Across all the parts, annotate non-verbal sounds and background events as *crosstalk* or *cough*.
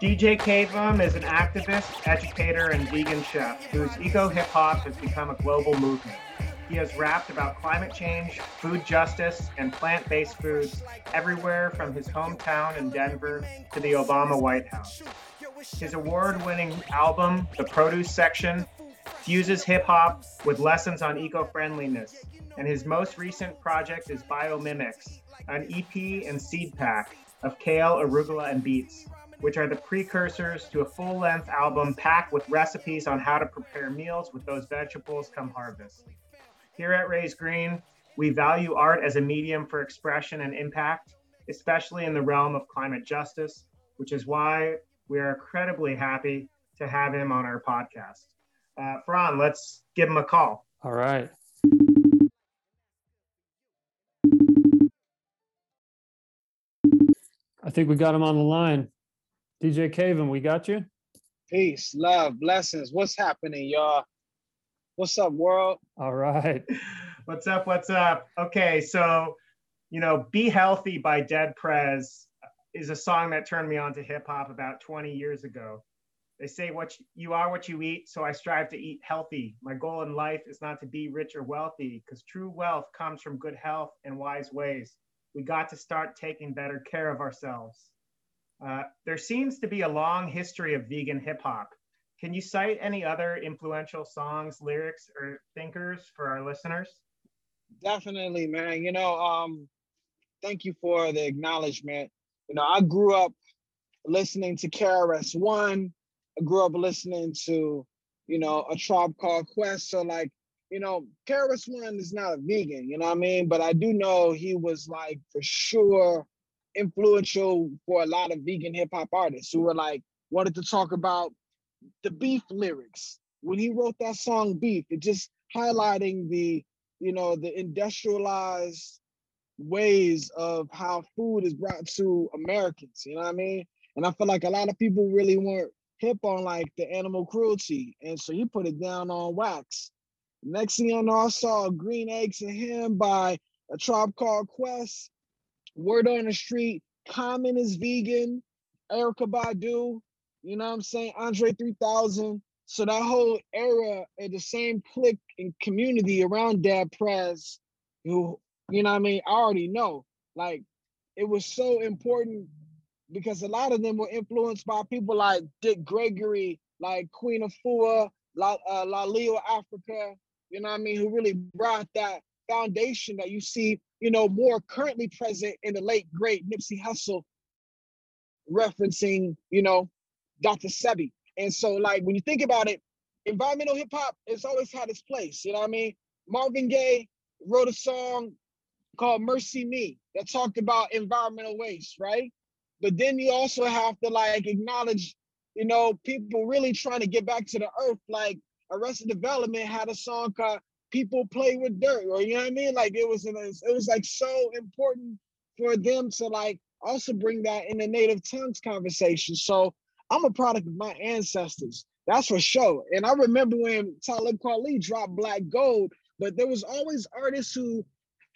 DJ Cavem is an activist, educator, and vegan chef whose eco hip hop has become a global movement. He has rapped about climate change, food justice, and plant based foods everywhere from his hometown in Denver to the Obama White House. His award winning album, The Produce Section, fuses hip hop with lessons on eco friendliness, and his most recent project is Biomimics, an EP and seed pack of kale, arugula, and beets which are the precursors to a full length album packed with recipes on how to prepare meals with those vegetables come harvest. Here at Raise Green, we value art as a medium for expression and impact, especially in the realm of climate justice, which is why we are incredibly happy to have him on our podcast. Uh, Fran, let's give him a call. All right. I think we got him on the line. DJ Cavem, we got you. Peace, love, blessings. What's happening, y'all? What's up, world? All right. *laughs* what's up? What's up? Okay, so you know, "Be Healthy" by Dead Prez is a song that turned me on to hip hop about 20 years ago. They say what you are what you eat, so I strive to eat healthy. My goal in life is not to be rich or wealthy, because true wealth comes from good health and wise ways. We got to start taking better care of ourselves. Uh, there seems to be a long history of vegan hip hop. Can you cite any other influential songs, lyrics, or thinkers for our listeners? Definitely, man. You know, um, thank you for the acknowledgement. You know, I grew up listening to KRS One. I grew up listening to, you know, a tribe called Quest. So like, you know, KRS One is not a vegan, you know what I mean? But I do know he was like for sure influential for a lot of vegan hip hop artists who were like wanted to talk about the beef lyrics. When he wrote that song Beef, it just highlighting the, you know, the industrialized ways of how food is brought to Americans, you know what I mean? And I feel like a lot of people really weren't hip on like the animal cruelty. And so he put it down on wax. Next thing I know, I saw Green Eggs and Ham by a tribe called Quest. Word on the street, Common is vegan, Erykah Badu, you know what I'm saying? Andre 3000. So that whole era and the same clique and community around Dead Prez, who, you know what I mean? I already know. Like, it was so important because a lot of them were influenced by people like Dick Gregory, like Queen of Afua, La, uh, Llaila Afrika, you know what I mean? Who really brought that foundation that you see you know, more currently present in the late great Nipsey Hussle, referencing, you know, Dr. Sebi. And so, like, when you think about it, environmental hip hop has always had its place. You know what I mean? Marvin Gaye wrote a song called Mercy Me that talked about environmental waste, right? But then you also have to like acknowledge, you know, people really trying to get back to the earth. Like Arrested Development had a song called people play with dirt or you know what I mean? Like it was it was like so important for them to like also bring that in the native tongues conversation. So I'm a product of my ancestors. That's for sure. And I remember when Talib Kweli dropped Black Gold, but there was always artists who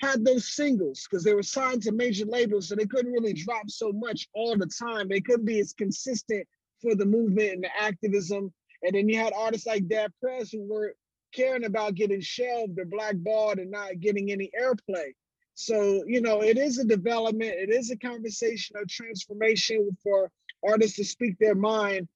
had those singles because they were signed to major labels, so they couldn't really drop so much all the time. They couldn't be as consistent for the movement and the activism. And then you had artists like Dead Prez who were caring about getting shelved or blackballed and not getting any airplay. So, you know, it is a development, it is a conversation of transformation for artists to speak their mind.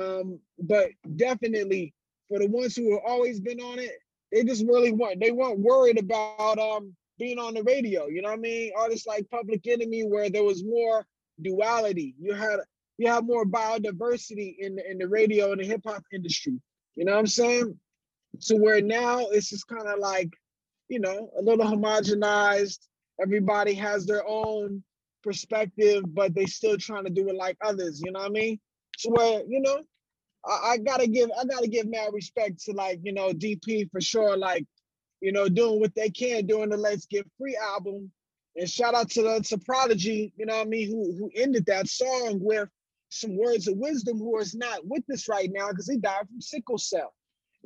Um, but definitely for the ones who have always been on it, they just really want they weren't worried about um being on the radio. You know what I mean? Artists like Public Enemy, where there was more duality. You had you have more biodiversity in the in the radio and the hip hop industry. You know what I'm saying? To where now it's just kind of like, you know, a little homogenized. Everybody has their own perspective, but they still trying to do it like others. You know what I mean? So where you know, I, I gotta give I gotta give mad respect to like you know DP for sure. Like you know, doing what they can doing the Let's Get Free album. And shout out to the to Prodigy, you know what I mean, who who ended that song with some words of wisdom who is not with us right now because he died from sickle cell.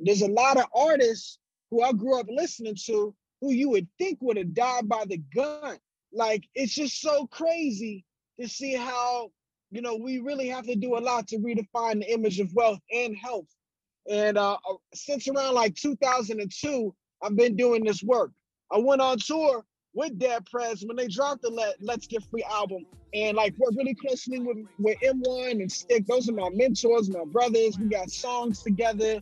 There's a lot of artists who I grew up listening to who you would think would have died by the gun. Like it's just so crazy to see how you know, we really have to do a lot to redefine the image of wealth and health. And uh, uh since around like 2002, I've been doing this work. I went on tour with Dead Prez when they dropped the Let, Let's Get Free album. And like worked really closely with, with M1 and Stic. Those are my mentors, my brothers. We got songs together,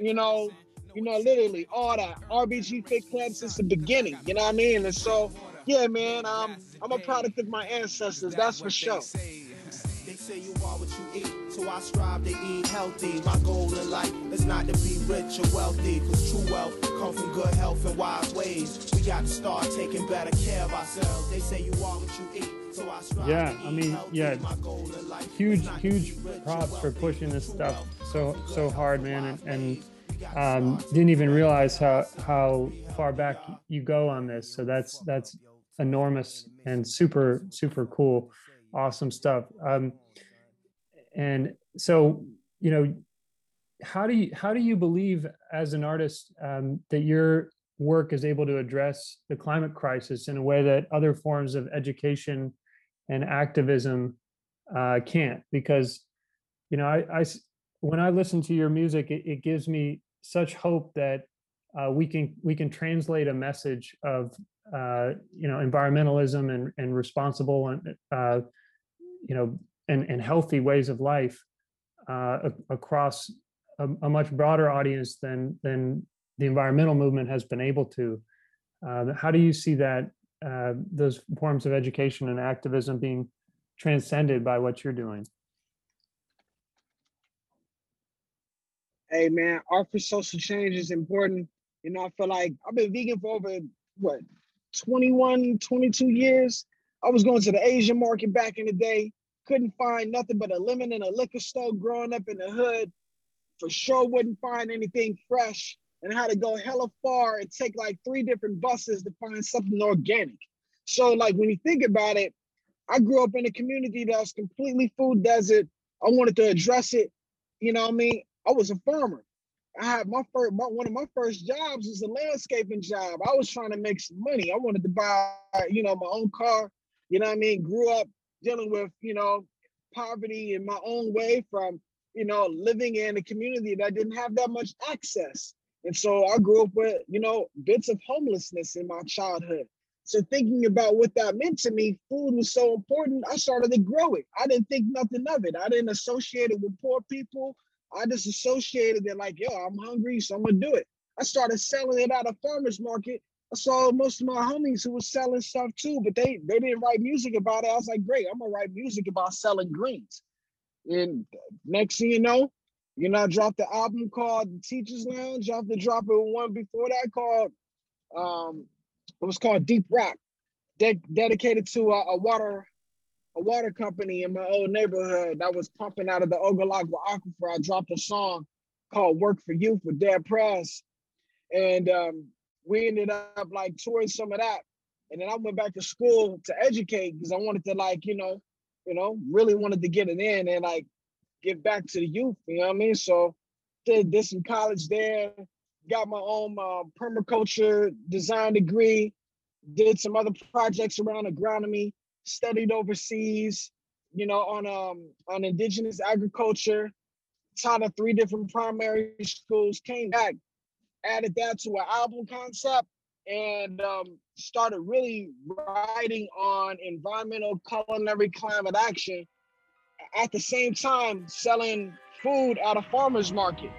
you know, you know, literally all that. RBG Fit Club since the beginning, you know what I mean? And so, yeah, man, um, I'm a product of my ancestors, that's for sure say you are what you eat, so I strive to eat healthy. My goal in life is not to be rich or wealthy, cause true wealth comes from good health and wise ways. We got to start taking better care of ourselves. They say you are what you eat. So I strive yeah, I mean, yeah, huge, huge props for pushing this stuff so so hard, man, and, and um, didn't even realize how how far back you go on this. So that's that's enormous and super super cool, awesome stuff. Um, and so you know how do you how do you believe as an artist um, that your work is able to address the climate crisis in a way that other forms of education and activism uh, can't? Because you know I, I when i listen to your music it, it gives me such hope that uh, we can we can translate a message of uh, you know environmentalism and and responsible and uh, you know and, and healthy ways of life uh, across a, a, much broader audience than than the environmental movement has been able to. Uh, how do you see that uh, those forms of education and activism being transcended by what you're doing? Hey man, art for social change is important. You know, I feel like I've been vegan for over what 21, 22 years. I was going to the Asian market back in the day couldn't find nothing but a lemon in a liquor store growing up in the hood. For sure wouldn't find anything fresh and had to go hella far and take like three different buses to find something organic. So like when you think about it, I grew up in a community that was completely food desert. I wanted to address it. You know what I mean? I was a farmer. I had my first my, one of my first jobs was a landscaping job. I was trying to make some money. I wanted to buy, you know, my own car. You know what I mean? Grew up dealing with, you know, poverty in my own way from, you know, living in a community that didn't have that much access. And so I grew up with, you know, bits of homelessness in my childhood. So thinking about what that meant to me, food was so important. I started to grow it. I didn't think nothing of it. I didn't associate it with poor people. I just associated it like, yo, I'm hungry, so I'm gonna do it. I started selling it at a farmer's market saw most of my homies who was selling stuff too, but they they didn't write music about it. I was like, great, I'm gonna write music about selling greens. And next thing you know, you know, I dropped the album called The Teachers Lounge. I have to drop it one before that called um it was called Deep Rock, de- dedicated to a, a, water a water company in my old neighborhood that was pumping out of the Ogallala Aquifer. I dropped a song called Work for You" with Dead Prez. And um, we ended up like touring some of that. And then I went back to school to educate because I wanted to like, you know, you know, really wanted to get it in and like get back to the youth, you know what I mean? So did, did some college there, got my own uh, permaculture design degree, did some other projects around agronomy, studied overseas, you know, on um on indigenous agriculture, taught at three different primary schools, came back, added that to an album concept and um, started really writing on environmental culinary climate action at the same time selling food at a farmer's market.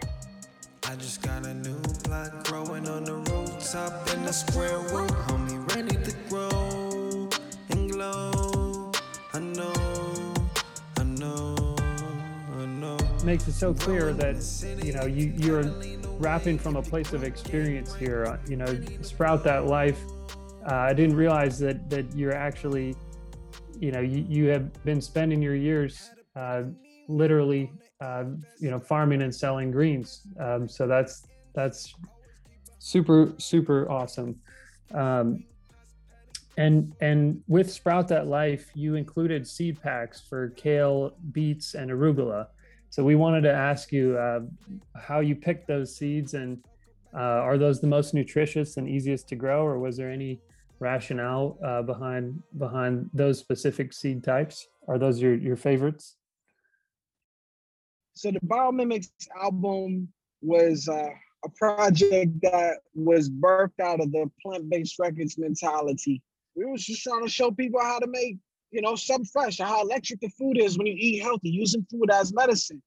I just got a new plot growing on the rooftop in the square root, homie, ready to grow and glow. I know, I know, I know. Makes it so clear that you know you you're rapping from a place of experience here. Uh, you know, sprout that life. Uh, I didn't realize that that you're actually, you know, you, you have been spending your years uh, literally, uh, you know, farming and selling greens. Um, so that's that's super super awesome. Um, and and with Sprout That Life, you included seed packs for kale, beets, and arugula. So we wanted to ask you uh, how you picked those seeds and uh, are those the most nutritious and easiest to grow or was there any rationale uh, behind behind those specific seed types? Are those your your favorites? So the Biomimics album was uh, a project that was birthed out of the plant-based records mentality. We was just trying to show people how to make, you know, something fresh, how electric the food is when you eat healthy, using food as medicine.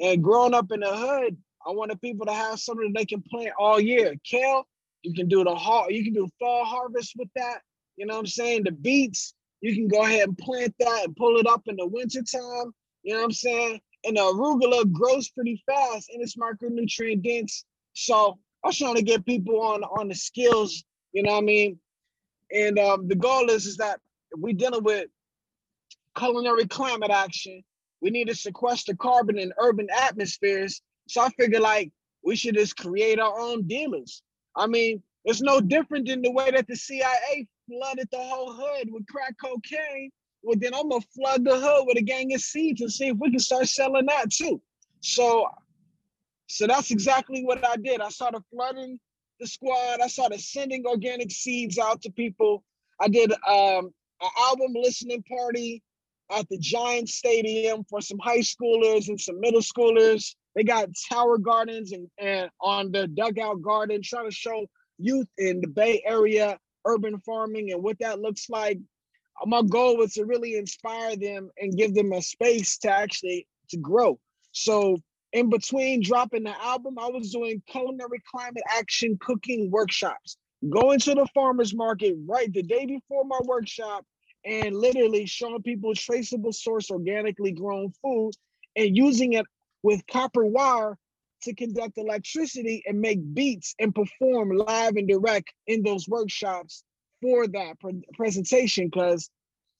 And growing up in the hood, I wanted people to have something they can plant all year. Kale, you can do the har- you can do fall harvest with that. You know what I'm saying? The beets, you can go ahead and plant that and pull it up in the wintertime. You know what I'm saying? And the arugula grows pretty fast and it's micronutrient dense. So I was trying to get people on on the skills, you know what I mean? And um, the goal is is that if we dealing with culinary climate action, we need to sequester carbon in urban atmospheres. So I figure like we should just create our own dealers. I mean, it's no different than the way that the CIA flooded the whole hood with crack cocaine. Well, then I'm gonna flood the hood with a gang of seeds and see if we can start selling that too. So, so that's exactly what I did. I started flooding the squad. I started sending organic seeds out to people. I did um, an album listening party at the Giant Stadium for some high schoolers and some middle schoolers. They got tower gardens and, and on the dugout garden, trying to show youth in the Bay Area urban farming and what that looks like. Uh, my goal was to really inspire them and give them a space to actually to grow. So in between dropping the album, I was doing culinary climate action cooking workshops. Going to the farmers market right the day before my workshop and literally showing people traceable source organically grown food and using it with copper wire to conduct electricity and make beats and perform live and direct in those workshops for that pre- presentation because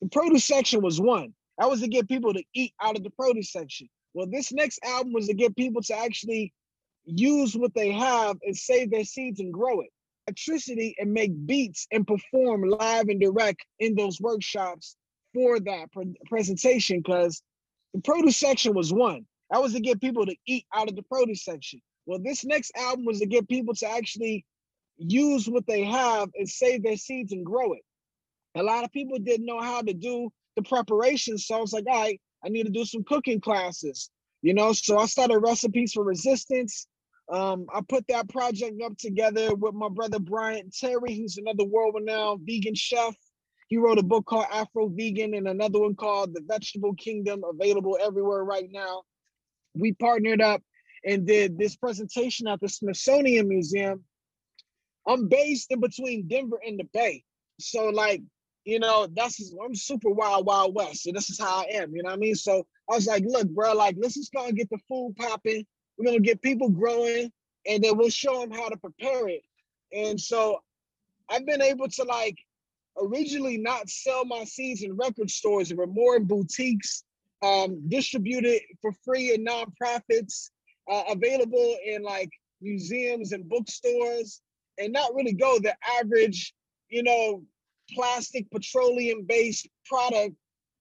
the produce section was one. That was to get people to eat out of the produce section. Well, this next album was to get people to actually use what they have and save their seeds and grow it. Electricity and make beats and perform live and direct in those workshops for that pre- presentation because the produce section was one. That was to get people to eat out of the produce section. Well, this next album was to get people to actually use what they have and save their seeds and grow it. A lot of people didn't know how to do the preparation. So I was like, all right, I need to do some cooking classes, you know? So I started Recipes for Resistance. Um, I put that project up together with my brother Bryant Terry, who's another world renowned vegan chef. He wrote a book called Afro Vegan and another one called The Vegetable Kingdom, available everywhere right now. We partnered up and did this presentation at the Smithsonian Museum. I'm based in between Denver and the Bay. So, like, you know, that's I'm super wild, wild west. So this is how I am, you know what I mean? So I was like, look, bro, like let's just go and get the food popping. We're gonna get people growing, and then we'll show them how to prepare it. And so I've been able to like originally not sell my seeds in record stores. There were more in boutiques, um, distributed for free in nonprofits, uh, available in like museums and bookstores, and not really go the average, you know, plastic petroleum based product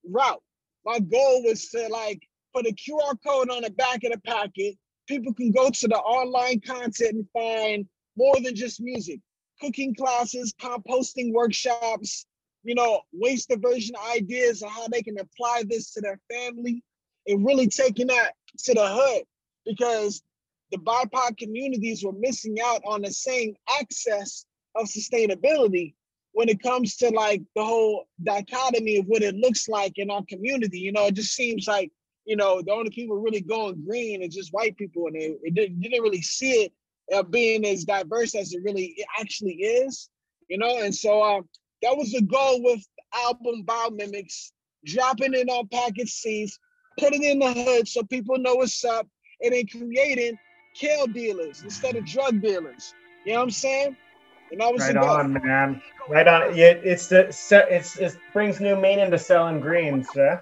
route. My goal was to like put a QR code on the back of the packet. People can go to the online content and find more than just music, cooking classes, composting workshops, you know, waste diversion ideas on how they can apply this to their family and really taking that to the hood because the BIPOC communities were missing out on the same access of sustainability when it comes to like the whole dichotomy of what it looks like in our community. You know, it just seems like, you know, the only people really going green is just white people, and they, it didn't, didn't really see it uh, being as diverse as it really it actually is. You know, and so um, that was the goal with the album Biomimics, dropping it on package seeds, putting it in the hood so people know what's up, and then creating kale dealers instead of drug dealers. You know what I'm saying? And that was Right the goal. on, man. Right on. Yeah, it's the it's it brings new meaning to selling greens. Yeah.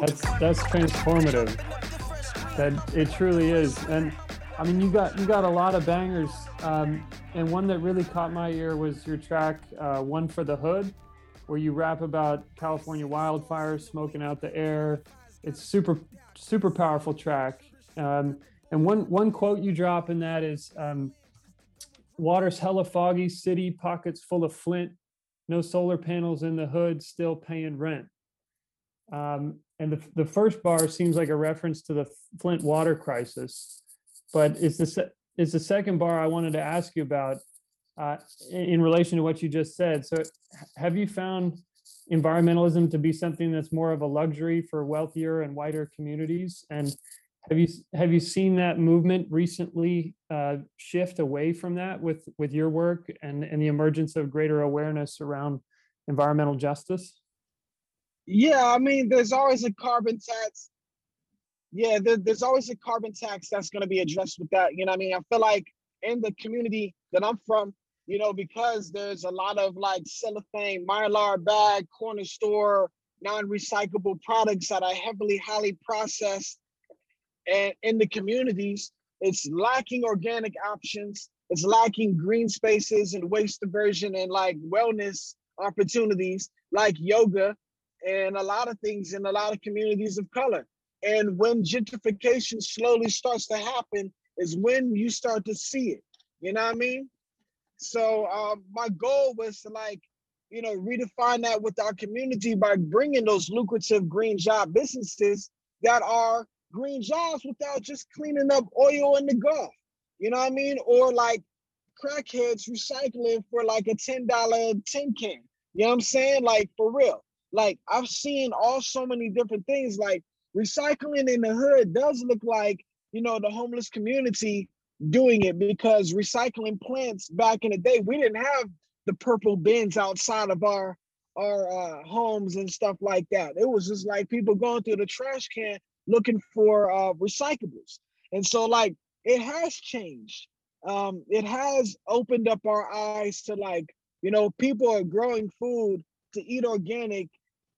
That's that's transformative. That it truly is. And I mean, you got you got a lot of bangers. Um, and one that really caught my ear was your track uh, "One for the Hood." where you rap about California wildfires smoking out the air. It's super super powerful track. Um, and one one quote you drop in that is um, water's hella foggy, city pockets full of flint, no solar panels in the hood, still paying rent. Um, and the, the first bar seems like a reference to the Flint water crisis, but it's the it's the second bar I wanted to ask you about uh, in, in relation to what you just said. So, have you found environmentalism to be something that's more of a luxury for wealthier and whiter communities? And have you have you seen that movement recently uh, shift away from that with with your work and and the emergence of greater awareness around environmental justice? Yeah, I mean, there's always a carbon tax. Yeah, there, there's always a carbon tax that's going to be addressed with that. You know, I mean, I feel like in the community that I'm from, you know, because there's a lot of like cellophane, mylar bag, corner store, non-recyclable products that are heavily, highly processed, and in the communities, it's lacking organic options. It's lacking green spaces and waste diversion and like wellness opportunities, like yoga and a lot of things in a lot of communities of color. And when gentrification slowly starts to happen, is when you start to see it. You know what I mean? So um, my goal was to like, you know, redefine that with our community by bringing those lucrative green job businesses that are green jobs without just cleaning up oil in the Gulf. You know what I mean? Or like crackheads recycling for like a $10 tin can. You know what I'm saying? Like for real. Like I've seen all so many different things. Like recycling in the hood does look like, you know, the homeless community doing it because recycling plants back in the day, we didn't have the purple bins outside of our our uh, homes and stuff like that. It was just like people going through the trash can looking for uh, recyclables. And so like it has changed. Um, it has opened up our eyes to like, you know, people are growing food to eat organic,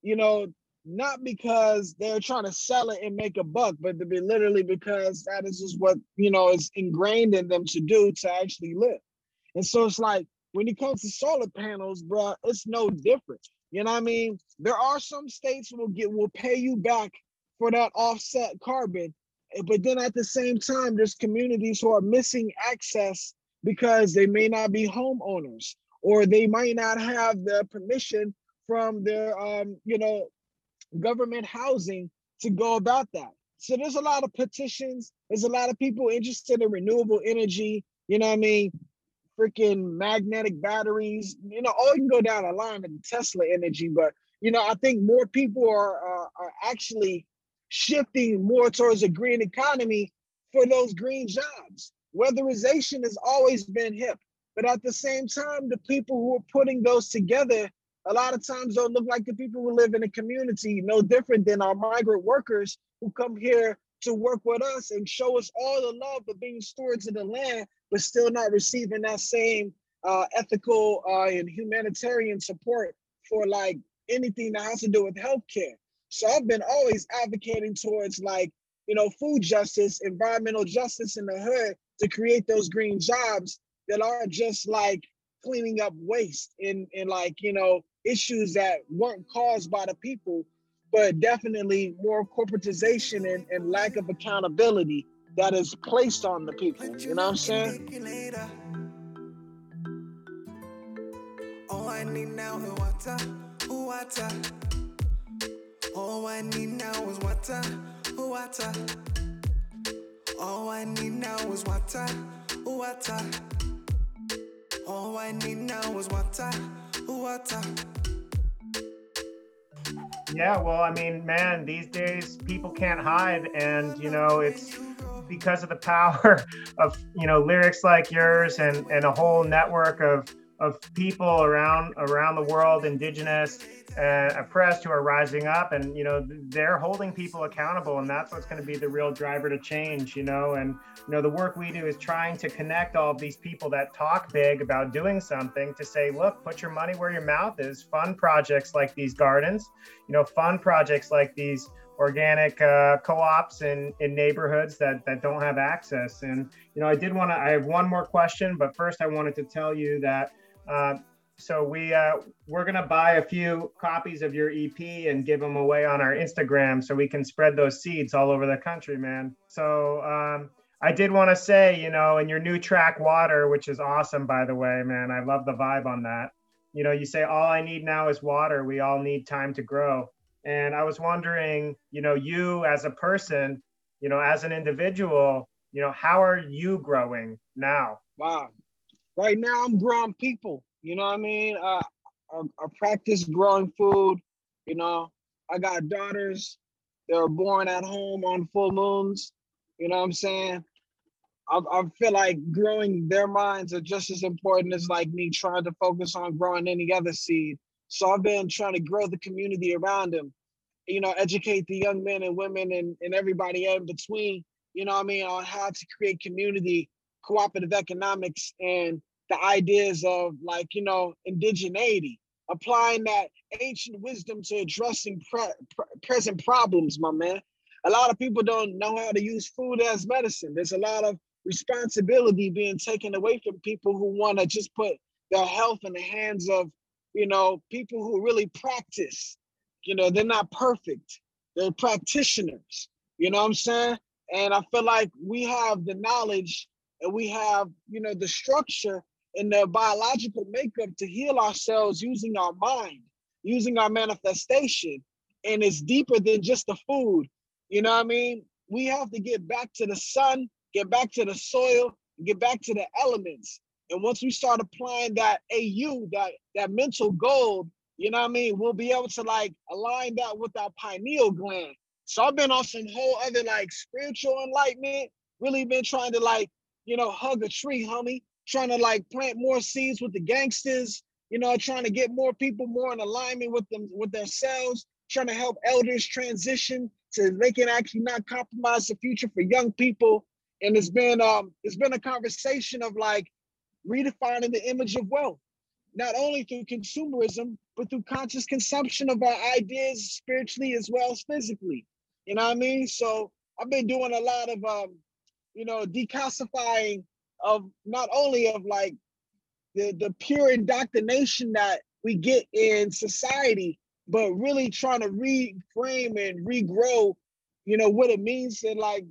you know, not because they're trying to sell it and make a buck, but to be literally because that is just what, you know, is ingrained in them to do to actually live. And so it's like when it comes to solar panels, bro, it's no different. You know what I mean? There are some states will get will pay you back for that offset carbon, eh, but then at the same time, there's communities who are missing access because they may not be homeowners or they might not have the permission from their um, you know, government housing to go about that. So there's a lot of petitions. There's a lot of people interested in renewable energy. You know what I mean? Freaking magnetic batteries. You know, all you can go down the line of Tesla energy. But you know, I think more people are are, are actually shifting more towards a green economy for those green jobs. Weatherization has always been hip, but at the same time, the people who are putting those together a lot of times don't look like the people who live in the community, no different than our migrant workers who come here to work with us and show us all the love of being stewards of the land, but still not receiving that same uh, ethical uh, and humanitarian support for like anything that has to do with healthcare. So I've been always advocating towards like, you know, food justice, environmental justice in the hood to create those green jobs that aren't just like cleaning up waste and, and like, you know, issues that weren't caused by the people, but definitely more corporatization and, and lack of accountability that is placed on the people. You know what I'm saying? All I need now is water, water. All I need now is water, water. All I need now is water, water. All I need now is water, water. Yeah, well, I mean, man, these days people can't hide, and you know, it's because of the power *laughs* of you know lyrics like yours and and a whole network of of people around around the world, indigenous and oppressed, who are rising up, and you know they're holding people accountable, and that's what's going to be the real driver to change. You know, and you know the work we do is trying to connect all of these people that talk big about doing something to say, look, put your money where your mouth is. Fund projects like these gardens, you know, fund projects like these organic uh, co-ops in, in neighborhoods that, that don't have access. And, you know, I did want to, I have one more question, but first I wanted to tell you that uh, so we uh, we're gonna buy a few copies of your EP and give them away on our Instagram so we can spread those seeds all over the country, man. So um, I did want to say, you know, in your new track "Water," which is awesome, by the way, man. I love the vibe on that. You know, you say all I need now is water. We all need time to grow. And I was wondering, you know, you as a person, you know, as an individual, you know, how are you growing now? Wow. Right now, I'm growing people. You know what I mean? Uh, I, I practice growing food. You know, I got daughters. They're born at home on full moons. You know what I'm saying? I, I feel like growing their minds are just as important as like me trying to focus on growing any other seed. So I've been trying to grow the community around them, you know, educate the young men and women and, and everybody in between, you know what I mean, on how to create community, cooperative economics, and the ideas of like, you know, indigeneity, applying that ancient wisdom to addressing pre- pre- present problems, my man. A lot of people don't know how to use food as medicine. There's a lot of responsibility being taken away from people who want to just put their health in the hands of, you know, people who really practice. You know, they're not perfect. They're practitioners. You know what I'm saying? And I feel like we have the knowledge and we have, you know, the structure and the biological makeup to heal ourselves using our mind, using our manifestation. And it's deeper than just the food. You know what I mean? We have to get back to the sun, get back to the soil, get back to the elements. And once we start applying that AU, that that mental gold, you know what I mean? We'll be able to like align that with our pineal gland. So I've been on some whole other like spiritual enlightenment, really been trying to like, you know, hug a tree, homie, trying to like plant more seeds with the gangsters, you know, trying to get more people more in alignment with them with themselves, trying to help elders transition so they can actually not compromise the future for young people. And it's been um it's been a conversation of like redefining the image of wealth, not only through consumerism, but through conscious consumption of our ideas spiritually as well as physically. You know what I mean? So I've been doing a lot of um, you know, decalcifying of not only of like the the pure indoctrination that we get in society, but really trying to reframe and regrow, you know, what it means to like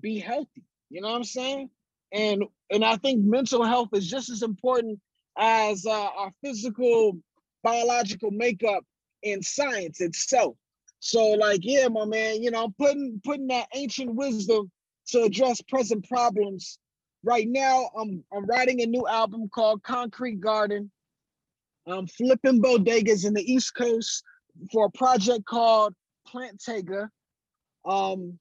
be healthy. You know what I'm saying? And and I think mental health is just as important as uh, our physical biological makeup in science itself. So like, yeah, my man, you know, putting putting that ancient wisdom to address present problems right now I'm I'm writing a new album called Concrete Garden. I'm flipping bodegas in the East Coast for a project called Plant Tega. Um,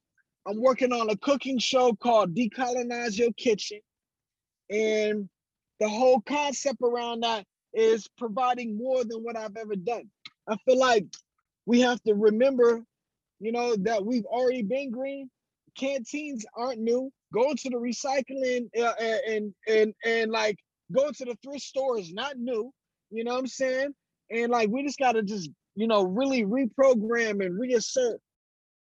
I'm working on a cooking show called Decolonize Your Kitchen. And the whole concept around that is providing more than what I've ever done. I feel like we have to remember, you know, that we've already been green. Canteens aren't new go to the recycling uh, and and and like go to the thrift stores, not new. You know what I'm saying? And like we just gotta just you know really reprogram and reassert,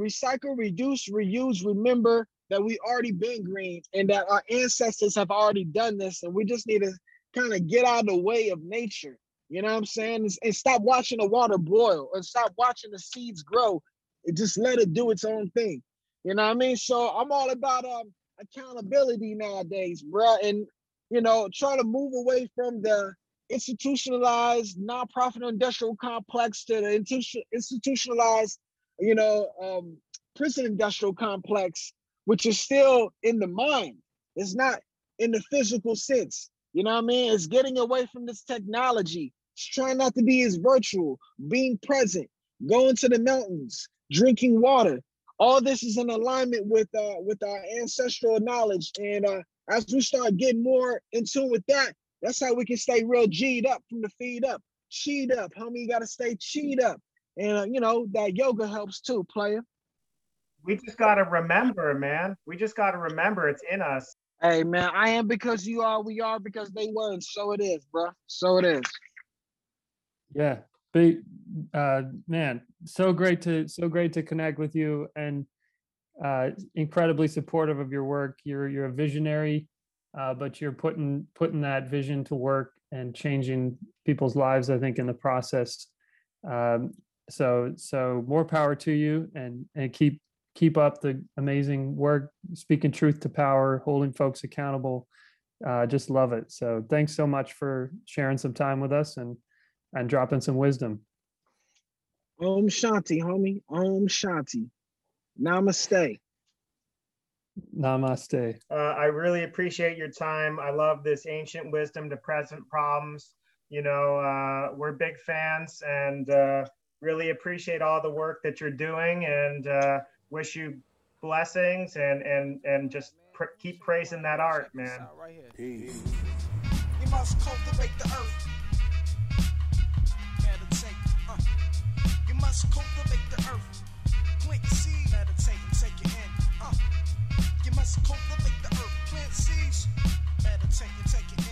recycle, reduce, reuse. Remember that we already been green and that our ancestors have already done this, and we just need to kind of get out of the way of nature. You know what I'm saying? And stop watching the water boil and stop watching the seeds grow. And just let it do its own thing. You know what I mean? So I'm all about um accountability nowadays, bro. And you know, trying to move away from the institutionalized nonprofit industrial complex to the institutionalized, you know, um, prison industrial complex, which is still in the mind. It's not in the physical sense. You know what I mean? It's getting away from this technology. It's trying not to be as virtual, being present, going to the mountains, drinking water, all this is in alignment with uh with our ancestral knowledge. And uh as we start getting more in tune with that that's how we can stay real g'd up from the feed up. Cheat up homie you gotta stay cheat up. And uh, you know that yoga helps too player. We just gotta remember man. We just gotta remember it's in us. Hey man i am because you are we are because they were and so it is bro so it is. Yeah big uh man so great to so great to connect with you and uh incredibly supportive of your work you're you're a visionary uh, but you're putting putting that vision to work and changing people's lives. I think in the process. Um, so so more power to you, and and keep keep up the amazing work, speaking truth to power, holding folks accountable. Uh, just love it. So thanks so much for sharing some time with us and and dropping some wisdom. Om Shanti, homie. Om Shanti. Namaste. Namaste. Uh, I really appreciate your time. I love this ancient wisdom to present problems. You know, uh, we're big fans and uh, really appreciate all the work that you're doing and uh, wish you blessings and and and just pr- keep praising that art, man. You must cultivate the earth. Cultivate the earth. Plant seeds. Meditate and take it